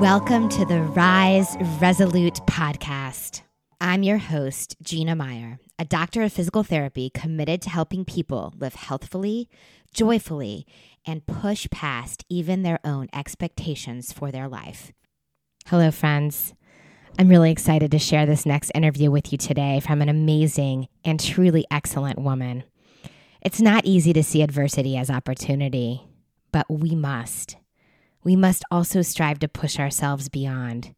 Welcome to the Rise Resolute podcast. I'm your host, Gina Meyer, a doctor of physical therapy committed to helping people live healthfully, joyfully, and push past even their own expectations for their life. Hello, friends. I'm really excited to share this next interview with you today from an amazing and truly excellent woman. It's not easy to see adversity as opportunity, but we must. We must also strive to push ourselves beyond,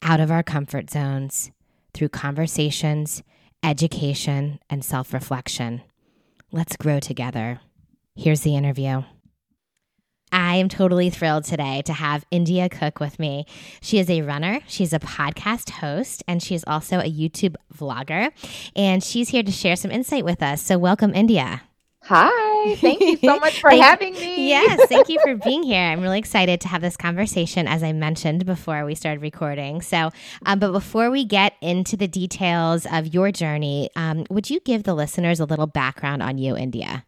out of our comfort zones, through conversations, education, and self reflection. Let's grow together. Here's the interview. I am totally thrilled today to have India Cook with me. She is a runner, she's a podcast host, and she's also a YouTube vlogger. And she's here to share some insight with us. So, welcome, India. Hi, thank you so much for having me. Yes, thank you for being here. I'm really excited to have this conversation, as I mentioned before we started recording. So, um, but before we get into the details of your journey, um, would you give the listeners a little background on you, India?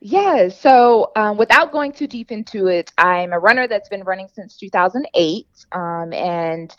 Yeah, so um, without going too deep into it, I'm a runner that's been running since 2008. Um, and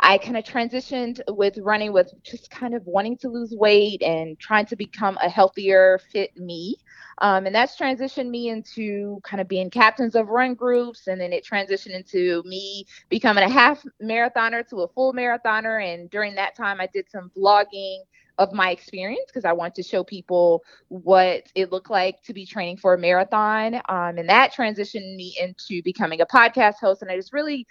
I kind of transitioned with running with just kind of wanting to lose weight and trying to become a healthier, fit me. Um, and that's transitioned me into kind of being captains of run groups. And then it transitioned into me becoming a half marathoner to a full marathoner. And during that time, I did some vlogging of my experience because I want to show people what it looked like to be training for a marathon. Um, and that transitioned me into becoming a podcast host. And I just really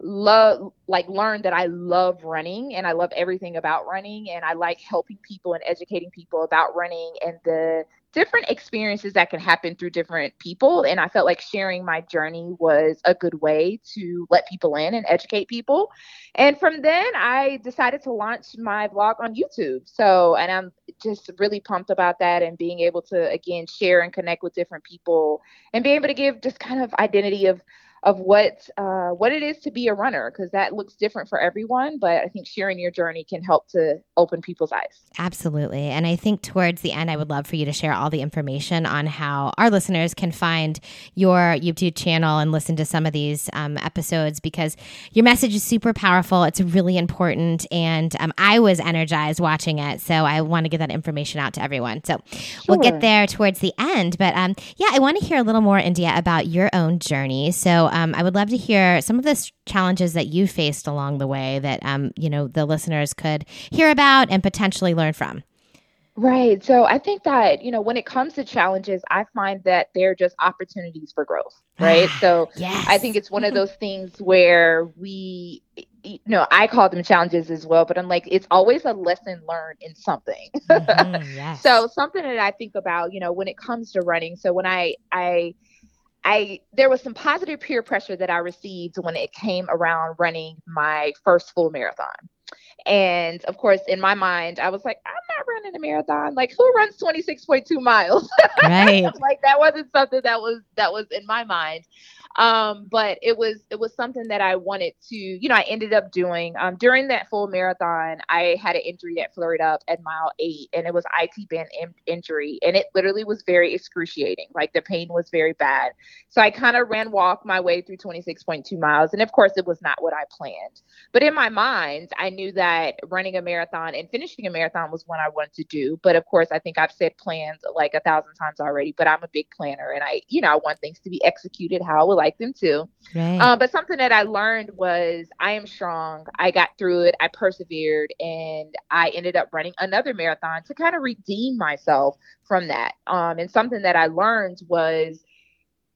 love like learned that I love running and I love everything about running and I like helping people and educating people about running and the different experiences that can happen through different people and I felt like sharing my journey was a good way to let people in and educate people. And from then I decided to launch my blog on YouTube. So and I'm just really pumped about that and being able to again share and connect with different people and being able to give just kind of identity of of what uh, what it is to be a runner because that looks different for everyone but i think sharing your journey can help to open people's eyes. Absolutely. And i think towards the end i would love for you to share all the information on how our listeners can find your youtube channel and listen to some of these um, episodes because your message is super powerful. It's really important and um, i was energized watching it so i want to get that information out to everyone. So sure. we'll get there towards the end but um, yeah i want to hear a little more india about your own journey. So um, I would love to hear some of the challenges that you faced along the way that um, you know the listeners could hear about and potentially learn from. Right. So I think that, you know, when it comes to challenges, I find that they're just opportunities for growth. Right. so yes. I think it's one of those things where we, you know, I call them challenges as well, but I'm like, it's always a lesson learned in something. Mm-hmm, yes. so something that I think about, you know, when it comes to running. So when I, I, I there was some positive peer pressure that I received when it came around running my first full marathon. And of course, in my mind, I was like, I'm not running a marathon. Like, who runs 26.2 miles? Right. like that wasn't something that was that was in my mind. Um, but it was it was something that I wanted to, you know, I ended up doing. Um, during that full marathon, I had an injury that flared up at mile eight, and it was IT band in- injury, and it literally was very excruciating. Like the pain was very bad. So I kind of ran walk my way through 26.2 miles, and of course, it was not what I planned. But in my mind, I knew that running a marathon and finishing a marathon was what I wanted to do. But of course, I think I've said plans like a thousand times already. But I'm a big planner, and I, you know, I want things to be executed how I would like them too. Right. Um, but something that I learned was I am strong. I got through it. I persevered, and I ended up running another marathon to kind of redeem myself from that. Um, and something that I learned was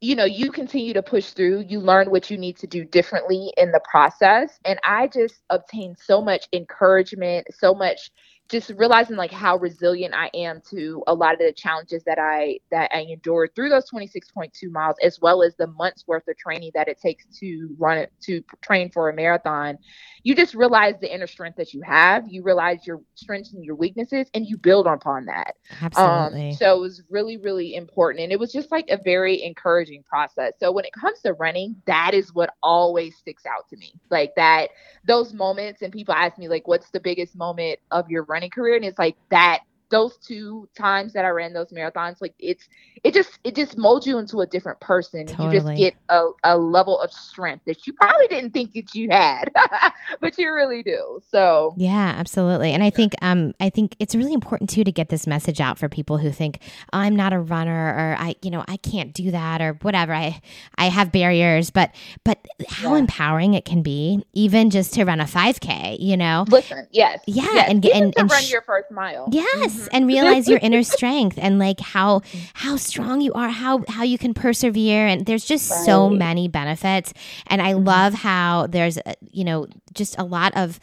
you know, you continue to push through, you learn what you need to do differently in the process. And I just obtained so much encouragement, so much just realizing like how resilient I am to a lot of the challenges that I that I endured through those 26.2 miles, as well as the months worth of training that it takes to run it to train for a marathon. You just realize the inner strength that you have. You realize your strengths and your weaknesses, and you build upon that. Absolutely. Um, so it was really, really important, and it was just like a very encouraging process. So when it comes to running, that is what always sticks out to me. Like that, those moments, and people ask me like, "What's the biggest moment of your running?" Running career and it's like that those two times that I ran those marathons, like it's it just it just molds you into a different person. Totally. You just get a, a level of strength that you probably didn't think that you had, but you really do. So yeah, absolutely. And I think um I think it's really important too to get this message out for people who think oh, I'm not a runner or I you know I can't do that or whatever. I I have barriers, but but how yeah. empowering it can be, even just to run a 5K. You know, listen, yes, yeah, yes. and even and, and run sh- your first mile. Yes, and realize your inner strength and like how how strong you are, how how you can persevere, and there's just right. so many benefits. And I love how there's uh, you know just a lot of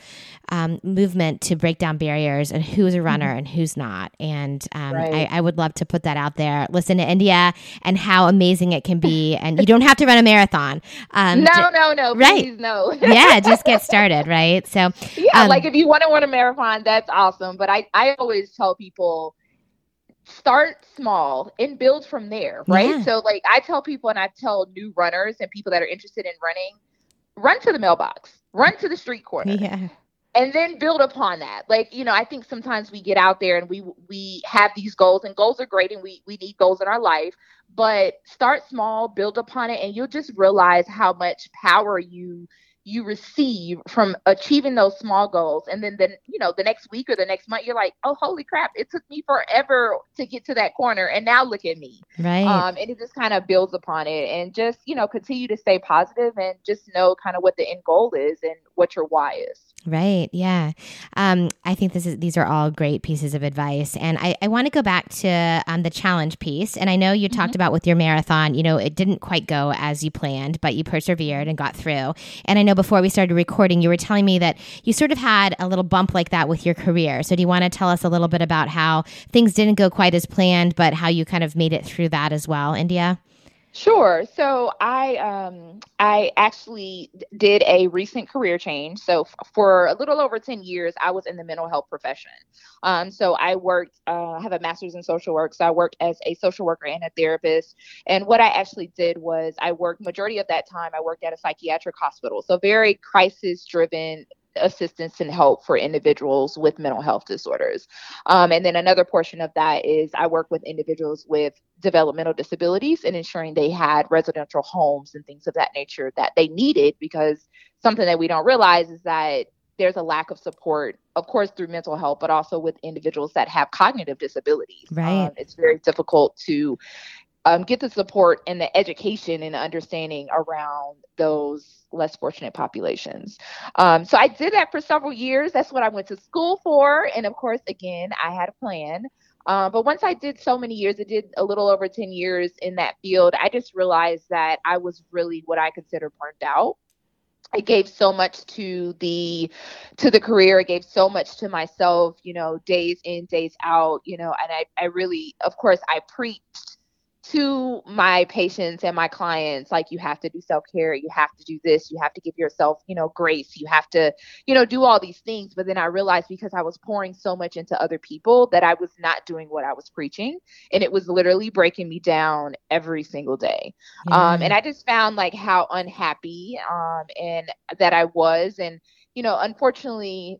um, movement to break down barriers and who's a runner mm-hmm. and who's not. And um, right. I, I, would love to put that out there. Listen to India and how amazing it can be. And you don't have to run a marathon. Um, no, no, no. Right. no. yeah, just get started. Right. So, yeah, um, like if you want to run a marathon, that's awesome. But I, I always tell people, start small and build from there, right? Yeah. So like I tell people and I tell new runners and people that are interested in running, run to the mailbox, run to the street corner. Yeah and then build upon that. Like you know i think sometimes we get out there and we we have these goals and goals are great and we we need goals in our life but start small build upon it and you'll just realize how much power you you receive from achieving those small goals. And then then you know the next week or the next month you're like oh holy crap it took me forever to get to that corner and now look at me. Right. Um and it just kind of builds upon it and just you know continue to stay positive and just know kind of what the end goal is and what your why is Right. Yeah. Um, I think this is these are all great pieces of advice, and I, I want to go back to um, the challenge piece. And I know you mm-hmm. talked about with your marathon. You know, it didn't quite go as you planned, but you persevered and got through. And I know before we started recording, you were telling me that you sort of had a little bump like that with your career. So do you want to tell us a little bit about how things didn't go quite as planned, but how you kind of made it through that as well, India? Sure. So I um I actually did a recent career change. So f- for a little over 10 years I was in the mental health profession. Um so I worked uh have a master's in social work. So I worked as a social worker and a therapist. And what I actually did was I worked majority of that time I worked at a psychiatric hospital. So very crisis driven assistance and help for individuals with mental health disorders. Um, and then another portion of that is I work with individuals with developmental disabilities and ensuring they had residential homes and things of that nature that they needed because something that we don't realize is that there's a lack of support, of course, through mental health, but also with individuals that have cognitive disabilities. Right. Um, it's very difficult to um, get the support and the education and understanding around those less fortunate populations. Um, so I did that for several years. That's what I went to school for. And of course, again, I had a plan. Uh, but once I did so many years, I did a little over 10 years in that field, I just realized that I was really what I consider burned out. I gave so much to the to the career. I gave so much to myself, you know, days in, days out, you know, and I, I really, of course, I preached to my patients and my clients like you have to do self-care you have to do this you have to give yourself you know grace you have to you know do all these things. But then i realized because i was pouring so much into other people that i was not doing what i was preaching and it was literally breaking me down every single day. Yeah. um, and i just found like how unhappy um, and that i was. And you know unfortunately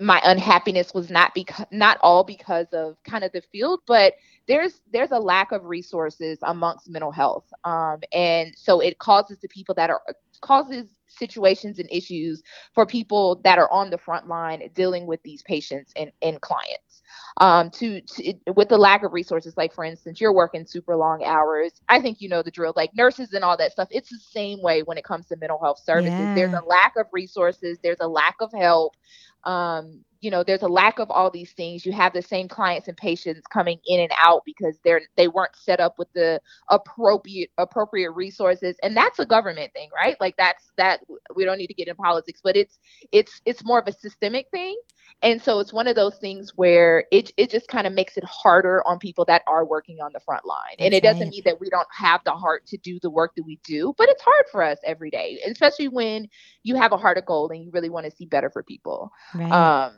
my unhappiness was not because not all because of kind of the field but there's there's a lack of resources amongst mental health. Um, and so it causes the people that are causes situations and issues for people that are on the front line dealing with these patients and, and clients um, to, to with the lack of resources like for instance you're working super long hours. I think you know the drill like nurses and all that stuff. It's the same way when it comes to mental health services. Yeah. there's a lack of resources. There's a lack of help. Um, you know there's a lack of all these things. You have the same clients and patients coming in and out because they're they weren't set up with the appropriate appropriate resources. And that's a government thing right? Like that's that we don't need to get in politics but it's it's it's more of a systemic thing and so it's one of those things where it it just kind of makes it harder on people that are working on the front line. And it doesn't mean that we don't have the heart to do the work that we do but it's hard for us every day especially when you have a heart of gold and you really want to see better for people. Right. um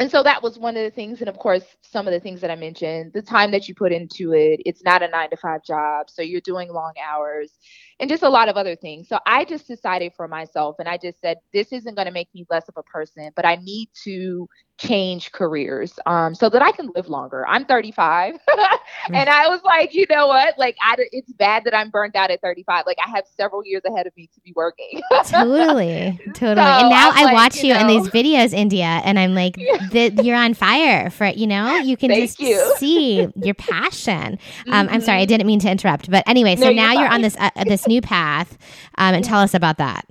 and so that was one of the things and of course some of the things that i mentioned the time that you put into it it's not a nine to five job so you're doing long hours and just a lot of other things. So I just decided for myself and I just said, this isn't going to make me less of a person, but I need to change careers um, so that I can live longer. I'm 35. and I was like, you know what? Like, I, it's bad that I'm burnt out at 35. Like, I have several years ahead of me to be working. totally. Totally. So and now I like, watch you, you know, in these videos, India, and I'm like, the, you're on fire for, it. you know, you can just you. see your passion. Um, mm-hmm. I'm sorry, I mm-hmm. didn't mean to interrupt. But anyway, so no, now you're, you're on this, uh, this new path. Um, and tell us about that.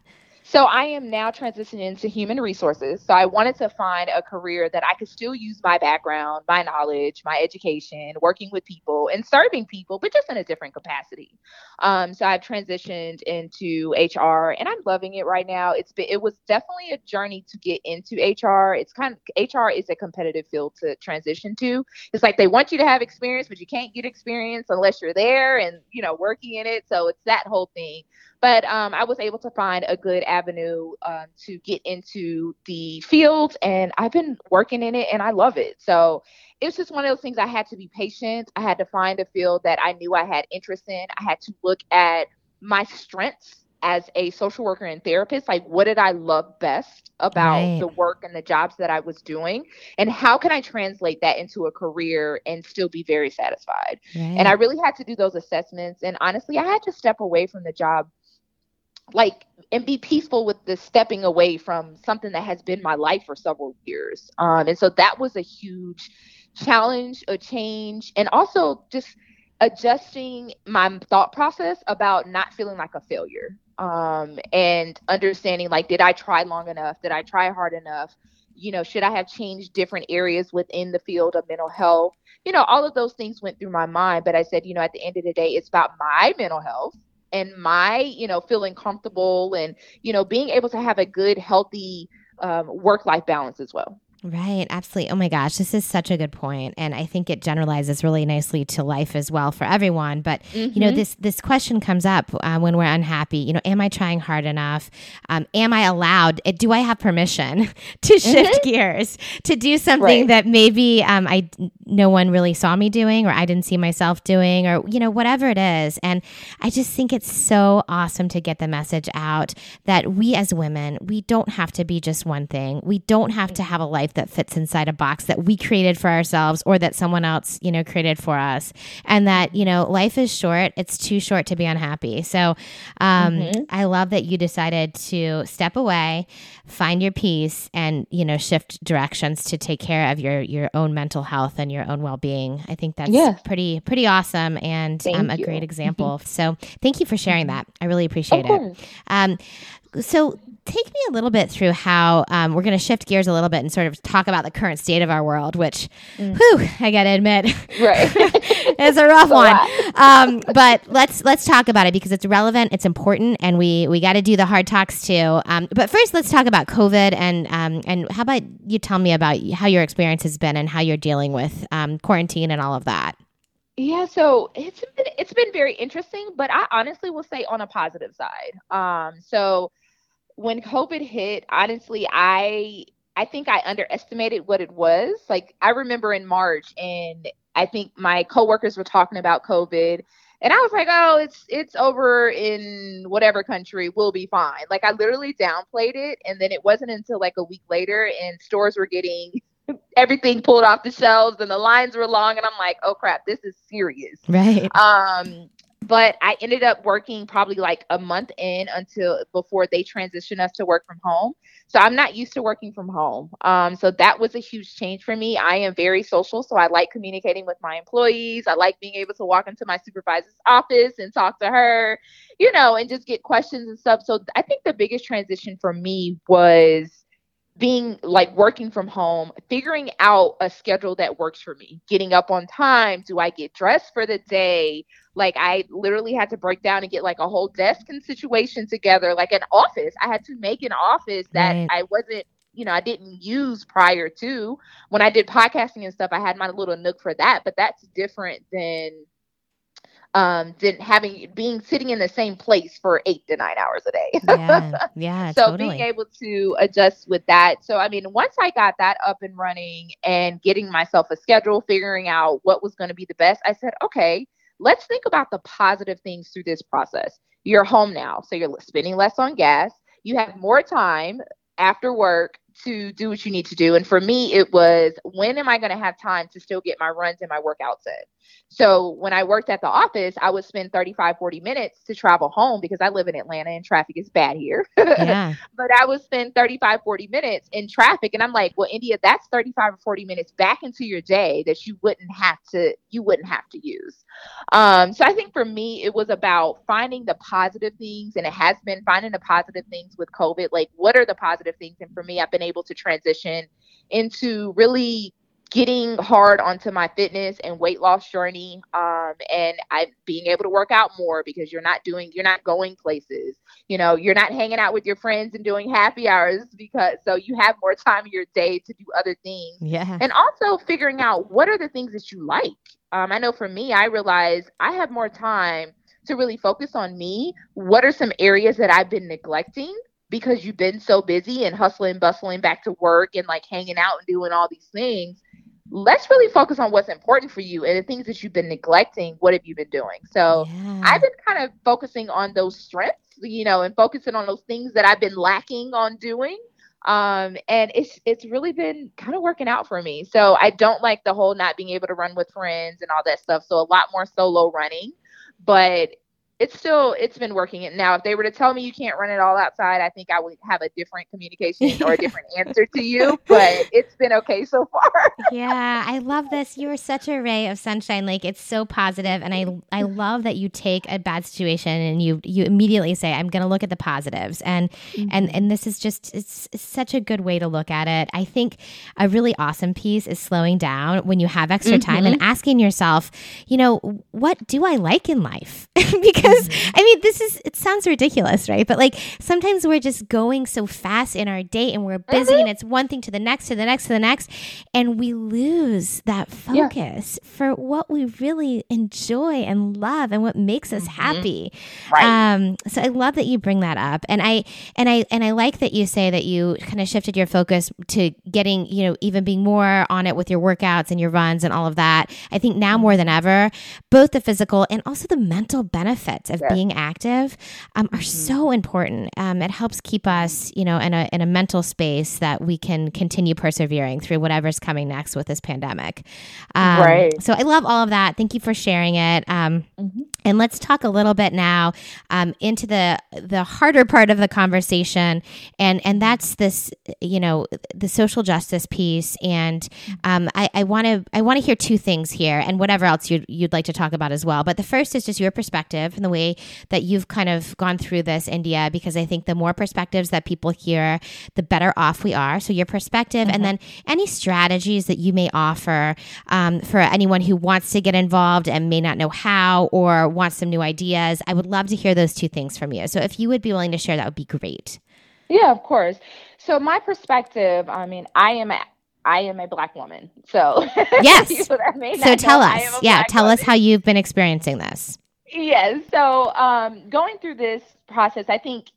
So I am now transitioning into human resources. So I wanted to find a career that I could still use my background, my knowledge, my education, working with people and serving people, but just in a different capacity. Um, so I've transitioned into HR and I'm loving it right now. It's been it was definitely a journey to get into HR. It's kind of HR is a competitive field to transition to. It's like they want you to have experience, but you can't get experience unless you're there and you know working in it. So it's that whole thing. But um, I was able to find a good avenue um, to get into the field, and I've been working in it, and I love it. So it's just one of those things I had to be patient. I had to find a field that I knew I had interest in. I had to look at my strengths as a social worker and therapist like what did i love best about right. the work and the jobs that i was doing and how can i translate that into a career and still be very satisfied right. and i really had to do those assessments and honestly i had to step away from the job like and be peaceful with the stepping away from something that has been my life for several years. Um, and so that was a huge challenge a change and also just adjusting my thought process about not feeling like a failure um, and understanding like did i try long enough? Did i try hard enough? You know should i have changed different areas within the field of mental health? You know all of those things went through my mind but i said you know at the end of the day it's about my mental health and my you know feeling comfortable and you know being able to have a good healthy um, work life balance as well Right, absolutely. Oh my gosh, this is such a good point, and I think it generalizes really nicely to life as well for everyone. But mm-hmm. you know, mm-hmm. this this question comes up uh, when we're unhappy. You know, am I trying hard enough? Um, am I allowed? Eh, do I have permission to shift mm-hmm. gears to do something right. that maybe um, I no one really saw me doing, or I didn't see myself doing, or you know, whatever it is. And I just think it's so awesome to get the message out that we as women we don't have to be just one thing. We don't have to have a life life that fits inside a box that we created for ourselves or that someone else, you know, created for us. And that, you know, life is short. It's too short to be unhappy. So um, mm-hmm. I love that you decided to step away, find your peace, and, you know, shift directions to take care of your, your own mental health and your own well being. I think that's yeah. pretty, pretty awesome and um, a you. great example. so thank you for sharing mm-hmm. that. I really appreciate it. Um, so take me a little bit through how um, we're going to shift gears a little bit and sort of talk about the current state of our world, which, mm. whew, I got to admit, right, is a rough one. Um, but let's let's talk about it because it's relevant, it's important, and we we got to do the hard talks too. Um, but first, let's talk about COVID and um, and how about you tell me about how your experience has been and how you're dealing with um, quarantine and all of that. Yeah, so it's been it's been very interesting, but I honestly will say on a positive side. Um, so when COVID hit, honestly, I I think I underestimated what it was. Like I remember in March and I think my coworkers were talking about COVID and I was like, "Oh, it's it's over in whatever country. We'll be fine." Like I literally downplayed it and then it wasn't until like a week later and stores were getting everything pulled off the shelves and the lines were long and I'm like, "Oh crap, this is serious." Right. Um but I ended up working probably like a month in until before they transitioned us to work from home. So I'm not used to working from home. Um, so that was a huge change for me. I am very social, so I like communicating with my employees. I like being able to walk into my supervisor's office and talk to her, you know, and just get questions and stuff. So I think the biggest transition for me was being like working from home, figuring out a schedule that works for me, getting up on time. Do I get dressed for the day? Like I literally had to break down and get like a whole desk and situation together, like an office. I had to make an office that right. I wasn't, you know, I didn't use prior to. When I did podcasting and stuff, I had my little nook for that, but that's different than um, than having being sitting in the same place for eight to nine hours a day. yeah, yeah. so totally. being able to adjust with that. So I mean, once I got that up and running and getting myself a schedule, figuring out what was going to be the best, I said, okay, let's think about the positive things through this process. You're home now, so you're spending less on gas. You have more time after work to do what you need to do. And for me, it was when am I going to have time to still get my runs and my workouts in? So when I worked at the office, I would spend 35, 40 minutes to travel home because I live in Atlanta and traffic is bad here. Yeah. but I would spend 35, 40 minutes in traffic. And I'm like, well, India, that's 35 or 40 minutes back into your day that you wouldn't have to, you wouldn't have to use. Um, so I think for me, it was about finding the positive things and it has been finding the positive things with COVID. Like, what are the positive things? And for me, I've been able to transition into really getting hard onto my fitness and weight loss journey um, and i being able to work out more because you're not doing you're not going places. You know you're not hanging out with your friends and doing happy hours because so you have more time in your day to do other things. Yeah. And also figuring out what are the things that you like. Um, i know for me i realized i have more time to really focus on me. What are some areas that i've been neglecting because you've been so busy and hustling, bustling back to work and like hanging out and doing all these things, let's really focus on what's important for you and the things that you've been neglecting. What have you been doing? So yeah. I've been kind of focusing on those strengths, you know, and focusing on those things that I've been lacking on doing. Um, and it's it's really been kind of working out for me. So I don't like the whole not being able to run with friends and all that stuff. So a lot more solo running. But it's still it's been working. It now if they were to tell me you can't run it all outside i think i would have a different communication or a different answer to you but it's been okay so far. Yeah i love this. You are such a ray of sunshine. Like it's so positive and i i love that you take a bad situation and you you immediately say i'm going to look at the positives. And mm-hmm. and and this is just it's, it's such a good way to look at it. I think a really awesome piece is slowing down when you have extra time mm-hmm. and asking yourself you know what do i like in life? Because because mm-hmm. I mean, this is, it sounds ridiculous, right? But like sometimes we're just going so fast in our day and we're busy mm-hmm. and it's one thing to the next, to the next, to the next. And we lose that focus yeah. for what we really enjoy and love and what makes us mm-hmm. happy. Right. Um, so I love that you bring that up. And I, and I, and I like that you say that you kind of shifted your focus to getting, you know, even being more on it with your workouts and your runs and all of that. I think now more than ever, both the physical and also the mental benefits of yes. being active um, are mm-hmm. so important. Um, it helps keep us, you know, in a in a mental space that we can continue persevering through whatever's coming next with this pandemic. Um, right. So I love all of that. Thank you for sharing it. Um, mm-hmm. And let's talk a little bit now um, into the the harder part of the conversation, and and that's this, you know, the social justice piece. And um, I want to I want to hear two things here, and whatever else you'd you'd like to talk about as well. But the first is just your perspective and the way that you've kind of gone through this, India, because I think the more perspectives that people hear, the better off we are. So your perspective, mm-hmm. and then any strategies that you may offer um, for anyone who wants to get involved and may not know how or wants some new ideas. I would love to hear those two things from you. So if you would be willing to share, that would be great. Yeah, of course. So my perspective, I mean, I am a, I am a black woman. So yes. so tell know, us, yeah, tell woman. us how you've been experiencing this. Yes. So um, going through this process, I think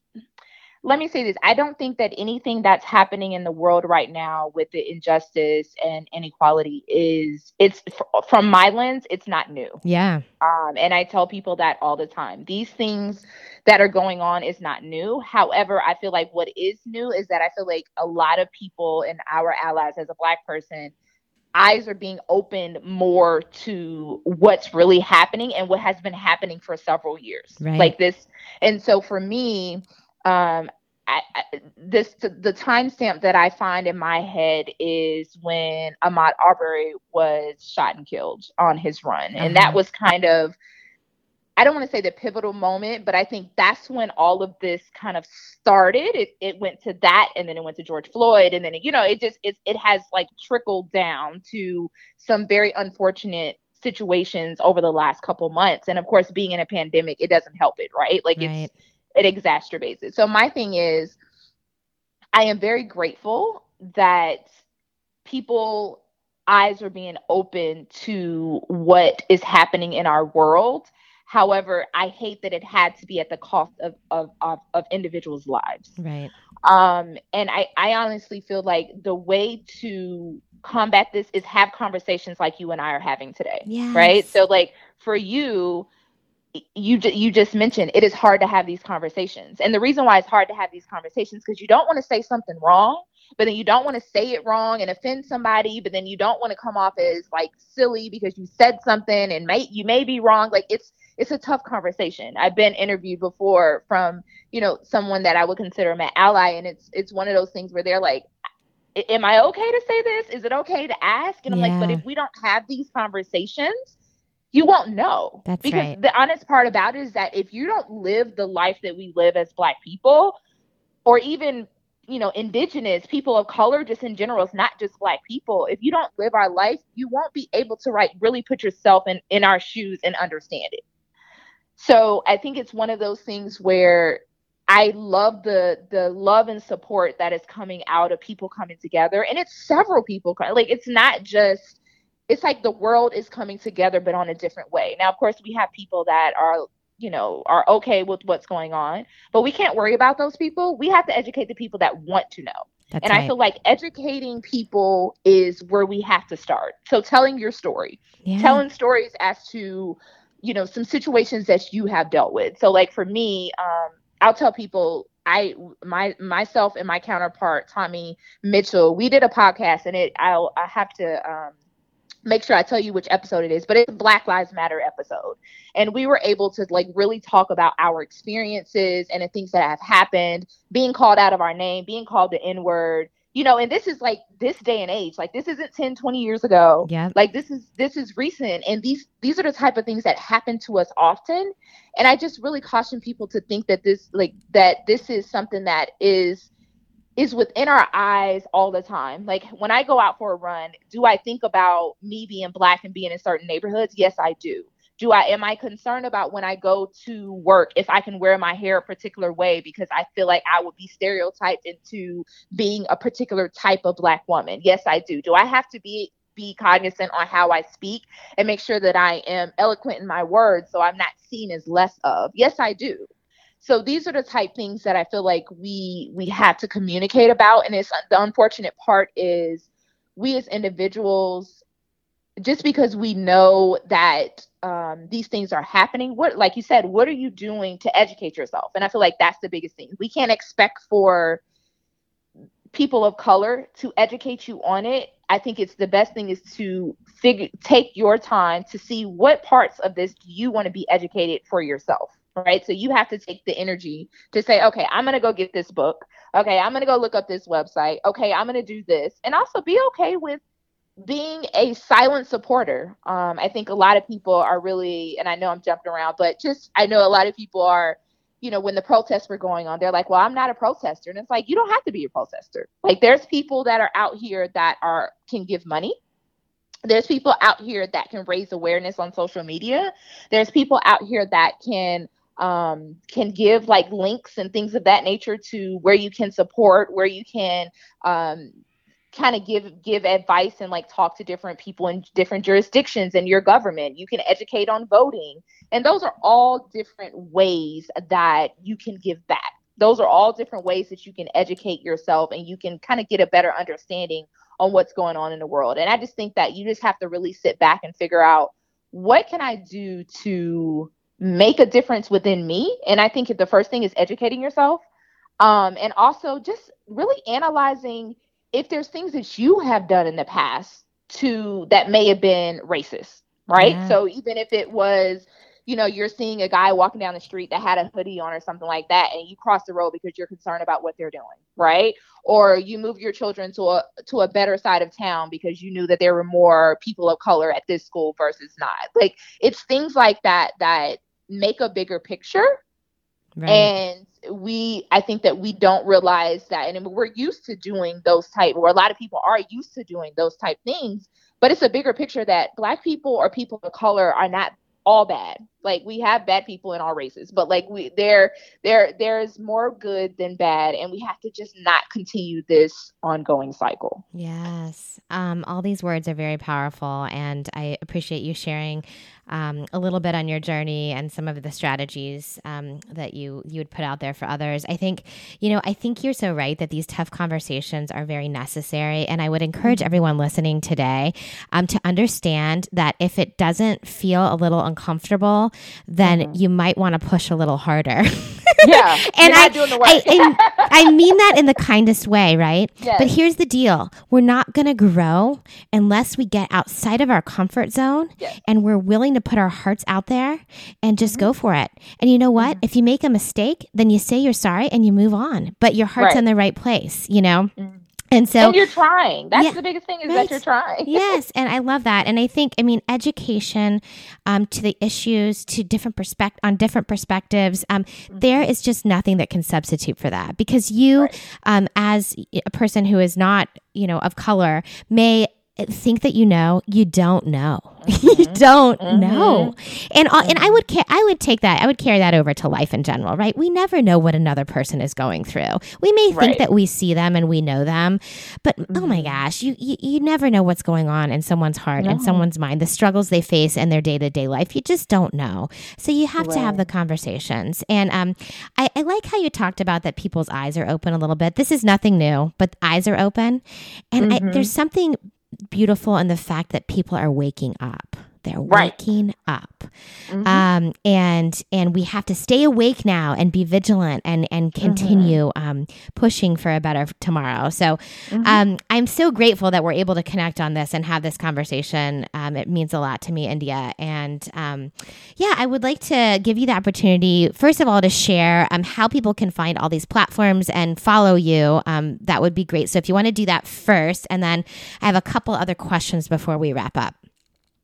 let me say this i don't think that anything that's happening in the world right now with the injustice and inequality is it's from my lens it's not new. Yeah. Um, and i tell people that all the time. These things that are going on is not new. However i feel like what is new is that i feel like a lot of people and our allies as a black person eyes are being opened more to what's really happening and what has been happening for several years right. like this and so for me um, I, I, this the timestamp that I find in my head is when Ahmaud Arbery was shot and killed on his run, and that uh-huh. was kind of I don't want to say the pivotal moment, but I think that's when all of this kind of started. It, it went to that, and then it went to George Floyd, and then it, you know it just it it has like trickled down to some very unfortunate situations over the last couple months, and of course, being in a pandemic, it doesn't help it, right? Like right. it's it exacerbates it. So my thing is, I am very grateful that people eyes are being open to what is happening in our world. However, I hate that it had to be at the cost of of of, of individuals' lives. Right. Um, and I I honestly feel like the way to combat this is have conversations like you and I are having today. Yes. Right? So like for you you you just mentioned it is hard to have these conversations. And the reason why it's hard to have these conversations because you don't want to say something wrong, but then you don't want to say it wrong and offend somebody, but then you don't want to come off as like silly because you said something and may you may be wrong. Like it's it's a tough conversation. I've been interviewed before from, you know, someone that I would consider my ally and it's it's one of those things where they're like am I okay to say this? Is it okay to ask? And I'm yeah. like, but if we don't have these conversations, you won't know. That's because right. the honest part about it is that if you don't live the life that we live as black people, or even you know indigenous people of color just in general it's not just black people if you don't live our life you won't be able to right really put yourself in in our shoes and understand it so i think it's one of those things where I love the the love and support that is coming out of people coming together, and it's several people. Like it's not just. It's like the world is coming together, but on a different way. Now, of course, we have people that are you know are okay with what's going on, but we can't worry about those people. We have to educate the people that want to know. That's and right. I feel like educating people is where we have to start. So telling your story, yeah. telling stories as to, you know, some situations that you have dealt with. So like for me, um, I'll tell people I my myself and my counterpart Tommy Mitchell, we did a podcast and it I'll I have to um make sure I tell you which episode it is, but it's a Black Lives Matter episode. And we were able to like really talk about our experiences and the things that have happened, being called out of our name, being called the N-word, you know and this is like this day and age like this isn't 10 20 years ago. Yeah. Like this is this is recent and these these are the type of things that happen to us often. And i just really caution people to think that this like that this is something that is is within our eyes all the time. Like when i go out for a run do i think about me being black and being in certain neighborhoods? Yes i do do I am I concerned about when I go to work if I can wear my hair a particular way because I feel like I would be stereotyped into being a particular type of black woman? Yes, I do. Do I have to be be cognizant on how I speak and make sure that I am eloquent in my words so I'm not seen as less of? Yes, I do. So these are the type things that I feel like we we have to communicate about and it's the unfortunate part is we as individuals just because we know that um, these things are happening what like you said what are you doing to educate yourself? And i feel like that's the biggest thing. We can't expect for people of color to educate you on it. I think it's the best thing is to figure take your time to see what parts of this do you want to be educated for yourself right? So you have to take the energy to say okay i'm going to go get this book. Okay i'm going to go look up this website. Okay i'm going to do this. And also be okay with being a silent supporter, um, I think a lot of people are really, and I know I'm jumping around, but just I know a lot of people are, you know, when the protests were going on, they're like, well, I'm not a protester. And it's like, you don't have to be a protester. Like, there's people that are out here that are can give money. There's people out here that can raise awareness on social media. There's people out here that can um, can give like links and things of that nature to where you can support, where you can um, kind of give give advice and like talk to different people in different jurisdictions in your government. You can educate on voting. And those are all different ways that you can give back. Those are all different ways that you can educate yourself and you can kind of get a better understanding on what's going on in the world. And i just think that you just have to really sit back and figure out what can i do to make a difference within me? And i think the first thing is educating yourself um, and also just really analyzing if there's things that you have done in the past to that may have been racist, right? Yeah. So even if it was, you know, you're seeing a guy walking down the street that had a hoodie on or something like that, and you cross the road because you're concerned about what they're doing, right? Or you move your children to a to a better side of town because you knew that there were more people of color at this school versus not. Like it's things like that that make a bigger picture. Right. And we i think that we don't realize that and we're used to doing those type or a lot of people are used to doing those type things but it's a bigger picture that black people or people of color are not all bad like we have bad people in all races but like we there there there's more good than bad and we have to just not continue this ongoing cycle yes um all these words are very powerful and i appreciate you sharing um, a little bit on your journey and some of the strategies um, that you you would put out there for others. I think, you know, I think you're so right that these tough conversations are very necessary, and I would encourage mm-hmm. everyone listening today um, to understand that if it doesn't feel a little uncomfortable, then mm-hmm. you might want to push a little harder. yeah, and I, I, I, I, mean that in the kindest way, right? Yes. But here's the deal: we're not going to grow unless we get outside of our comfort zone yes. and we're willing to put our hearts out there and just mm-hmm. go for it. And you know what? Mm-hmm. If you make a mistake, then you say you're sorry and you move on. But your heart's right. in the right place. You know. Mm-hmm. And so and you're trying. That's yeah, the biggest thing is right. that you're trying. yes, and I love that. And I think, I mean, education um, to the issues, to different perspective on different perspectives. Um, mm-hmm. there is just nothing that can substitute for that because you, right. um, as a person who is not, you know, of color, may think that you know you don't know mm-hmm. you don't mm-hmm. know and uh, and i would ca- i would take that i would carry that over to life in general right we never know what another person is going through we may think right. that we see them and we know them but mm-hmm. oh my mm-hmm. gosh you, you, you never know what's going on in someone's heart no. and someone's mind the struggles they face in their day-to-day life you just don't know so you have right. to have the conversations and um I, I like how you talked about that people's eyes are open a little bit this is nothing new but eyes are open and I, there's mm-hmm. something beautiful in the fact that people are waking up. They're right. waking up, mm-hmm. um, and and we have to stay awake now and be vigilant and and continue mm-hmm. um, pushing for a better tomorrow. So, mm-hmm. um, I'm so grateful that we're able to connect on this and have this conversation. Um, it means a lot to me, India, and um, yeah, I would like to give you the opportunity first of all to share um, how people can find all these platforms and follow you. that would be great. So, if you want to do that first, and then I have a couple other questions before we wrap up.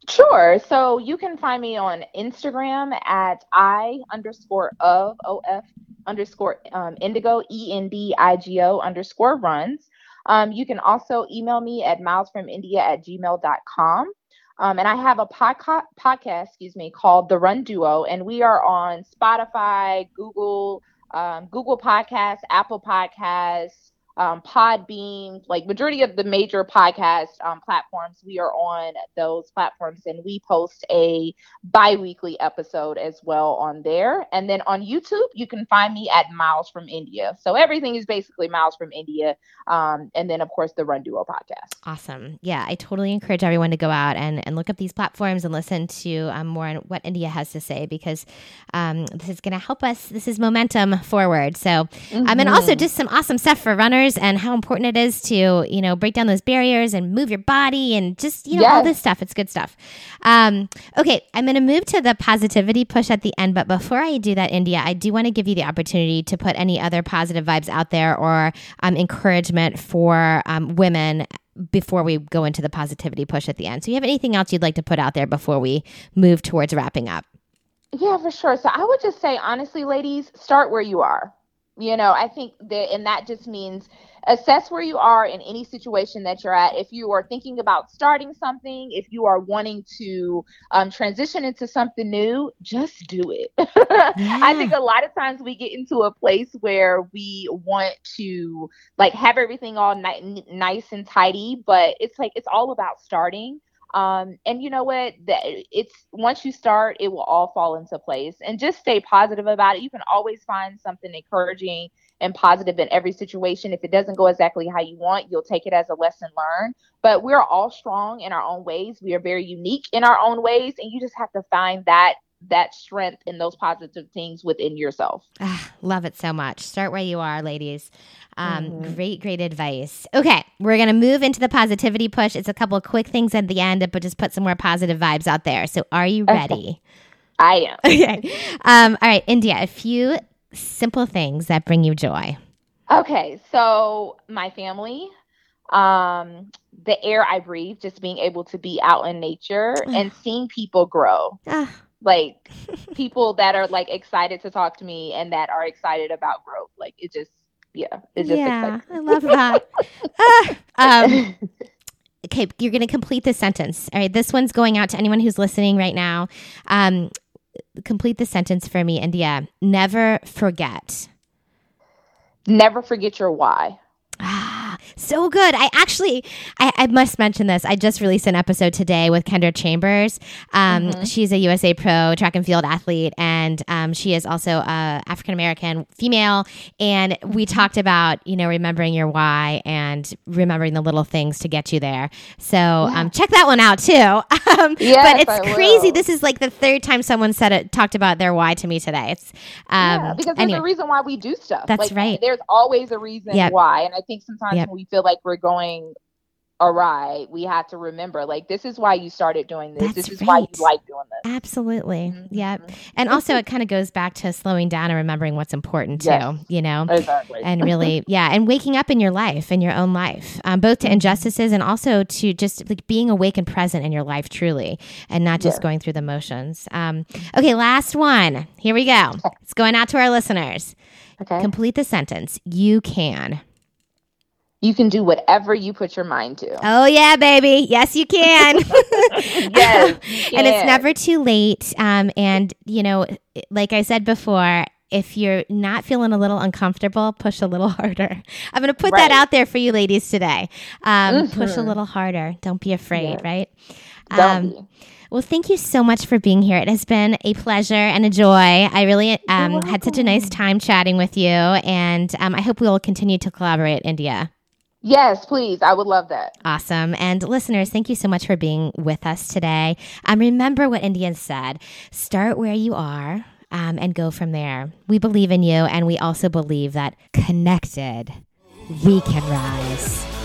Sure. So you can find me on Instagram at I underscore of OF underscore um, indigo, E N D I G O underscore runs. Um, you can also email me at milesfromindia at gmail.com. Um, and I have a podca- podcast, excuse me, called The Run Duo, and we are on Spotify, Google, um, Google Podcasts, Apple Podcasts, um, Podbean, like majority of the major podcast um, platforms, we are on those platforms and we post a bi-weekly episode as well on there. And then on YouTube, you can find me at Miles from India. So everything is basically Miles from India. Um, and then of course the Run Duo podcast. Awesome. Yeah, I totally encourage everyone to go out and, and look up these platforms and listen to um, more on what India has to say because um, this is going to help us. This is momentum forward. So, mm-hmm. and also mm-hmm. just some awesome stuff for runners and how important it is to, you know, break down those barriers and move your body and just, you know, yes. all this stuff. It's good stuff. Um, okay, I'm going to move to the positivity push at the end. But before I do that, India, I do want to give you the opportunity to put any other positive vibes out there or um, encouragement for um, women before we go into the positivity push at the end. So, you have anything else you'd like to put out there before we move towards wrapping up? Yeah, for sure. So, I would just say, honestly, ladies, start where you are. You know, I think that, and that just means assess where you are in any situation that you're at. If you are thinking about starting something, if you are wanting to um, transition into something new, just do it. yeah. I think a lot of times we get into a place where we want to like have everything all ni- nice and tidy, but it's like it's all about starting. Um, and you know what? That it's once you start, it will all fall into place. And just stay positive about it. You can always find something encouraging and positive in every situation. If it doesn't go exactly how you want, you'll take it as a lesson learned. But we're all strong in our own ways. We are very unique in our own ways, and you just have to find that that strength in those positive things within yourself. Ah, love it so much. Start where you are, ladies. Um, mm-hmm. Great, great advice. Okay, we're going to move into the positivity push. It's a couple of quick things at the end, but just put some more positive vibes out there. So, are you ready? Okay. I am. Okay. Um, all right, India, a few simple things that bring you joy. Okay, so my family, um, the air I breathe, just being able to be out in nature and seeing people grow. Like people that are like excited to talk to me and that are excited about growth. Like it just yeah, it's just yeah, I love that. ah, um, okay, you're going to complete this sentence. All right, this one's going out to anyone who's listening right now. Um, complete the sentence for me, India. Never forget. Never forget your why. So good. I actually, I, I, must mention this. I just released an episode today with Kendra Chambers. Um, mm-hmm. She's a USA Pro track and field athlete, and um, she is also a African American female. And we mm-hmm. talked about you know remembering your why and remembering the little things to get you there. So yeah. um, check that one out too. Um, yes, but it's crazy. This is like the third time someone said it, talked about their why to me today. It's yeah, um, because there's anyway. a reason why we do stuff. That's like, right. There's always a reason yep. why, and I think sometimes yep. when we feel like we're going awry, we have to remember like this is why you started doing this. That's this is right. why you like doing this. Absolutely. Mm-hmm. Yep. And also it kind of goes back to slowing down and remembering what's important too, yes. you know? Exactly. And really, yeah, and waking up in your life, in your own life, um, both to mm-hmm. injustices and also to just like being awake and present in your life truly and not just going through the motions. Um, okay, last one. Here we go. It's going out to our listeners. Okay. Complete the sentence. You can you can do whatever you put your mind to. Oh yeah, baby. Yes, you can. yes, you can. and it's never too late. Um, and you know, like I said before, if you're not feeling a little uncomfortable, push a little harder. I'm going to put right. that out there for you ladies today. Um, mm-hmm. Push a little harder. Don't be afraid, yeah. right? Um. Well, thank you so much for being here. It has been a pleasure and a joy. I really um, had such a nice time chatting with you, and um, I hope we will continue to collaborate, India. Yes, please. I would love that. Awesome. And listeners, thank you so much for being with us today. Um, remember what India said start where you are um, and go from there. We believe in you, and we also believe that connected, we can rise.